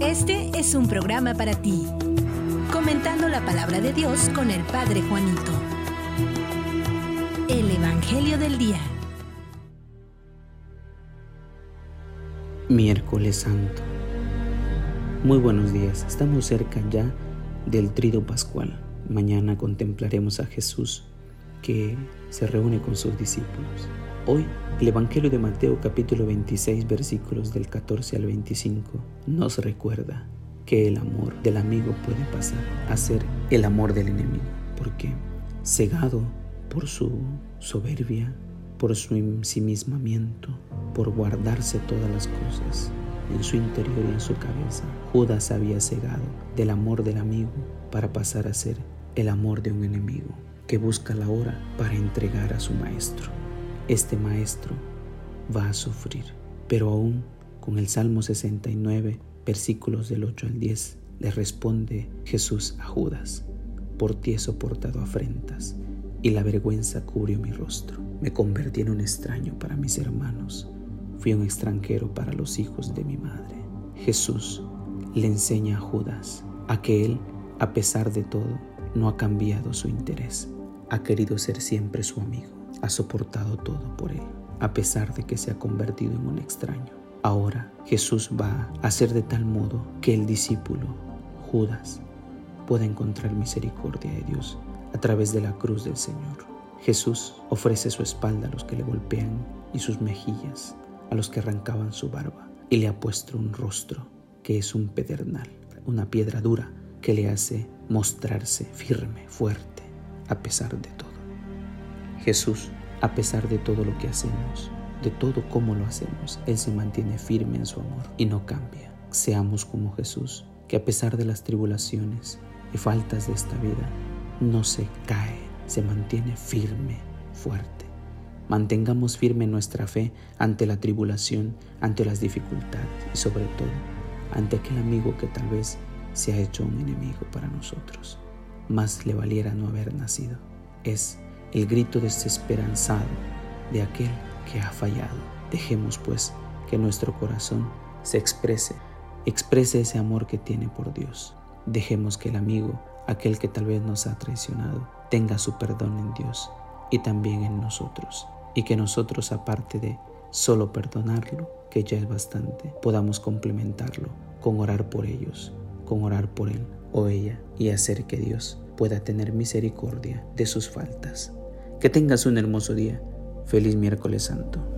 Este es un programa para ti, comentando la palabra de Dios con el Padre Juanito. El Evangelio del Día. Miércoles Santo. Muy buenos días, estamos cerca ya del trido pascual. Mañana contemplaremos a Jesús que se reúne con sus discípulos. Hoy, el Evangelio de Mateo capítulo 26 versículos del 14 al 25 nos recuerda que el amor del amigo puede pasar a ser el amor del enemigo, porque cegado por su soberbia, por su ensimismamiento, por guardarse todas las cosas en su interior y en su cabeza, Judas había cegado del amor del amigo para pasar a ser el amor de un enemigo que busca la hora para entregar a su maestro este maestro va a sufrir. Pero aún con el Salmo 69, versículos del 8 al 10, le responde Jesús a Judas, por ti he soportado afrentas y la vergüenza cubrió mi rostro. Me convertí en un extraño para mis hermanos, fui un extranjero para los hijos de mi madre. Jesús le enseña a Judas a que él, a pesar de todo, no ha cambiado su interés, ha querido ser siempre su amigo ha soportado todo por él, a pesar de que se ha convertido en un extraño. Ahora Jesús va a hacer de tal modo que el discípulo, Judas, pueda encontrar misericordia de Dios a través de la cruz del Señor. Jesús ofrece su espalda a los que le golpean y sus mejillas a los que arrancaban su barba y le ha puesto un rostro que es un pedernal, una piedra dura que le hace mostrarse firme, fuerte, a pesar de todo. Jesús, a pesar de todo lo que hacemos, de todo cómo lo hacemos, Él se mantiene firme en su amor y no cambia. Seamos como Jesús, que a pesar de las tribulaciones y faltas de esta vida, no se cae, se mantiene firme, fuerte. Mantengamos firme nuestra fe ante la tribulación, ante las dificultades y sobre todo ante aquel amigo que tal vez se ha hecho un enemigo para nosotros. Más le valiera no haber nacido. Es el grito desesperanzado de aquel que ha fallado. Dejemos pues que nuestro corazón se exprese, exprese ese amor que tiene por Dios. Dejemos que el amigo, aquel que tal vez nos ha traicionado, tenga su perdón en Dios y también en nosotros. Y que nosotros, aparte de solo perdonarlo, que ya es bastante, podamos complementarlo con orar por ellos, con orar por él o ella y hacer que Dios pueda tener misericordia de sus faltas. Que tengas un hermoso día. Feliz miércoles santo.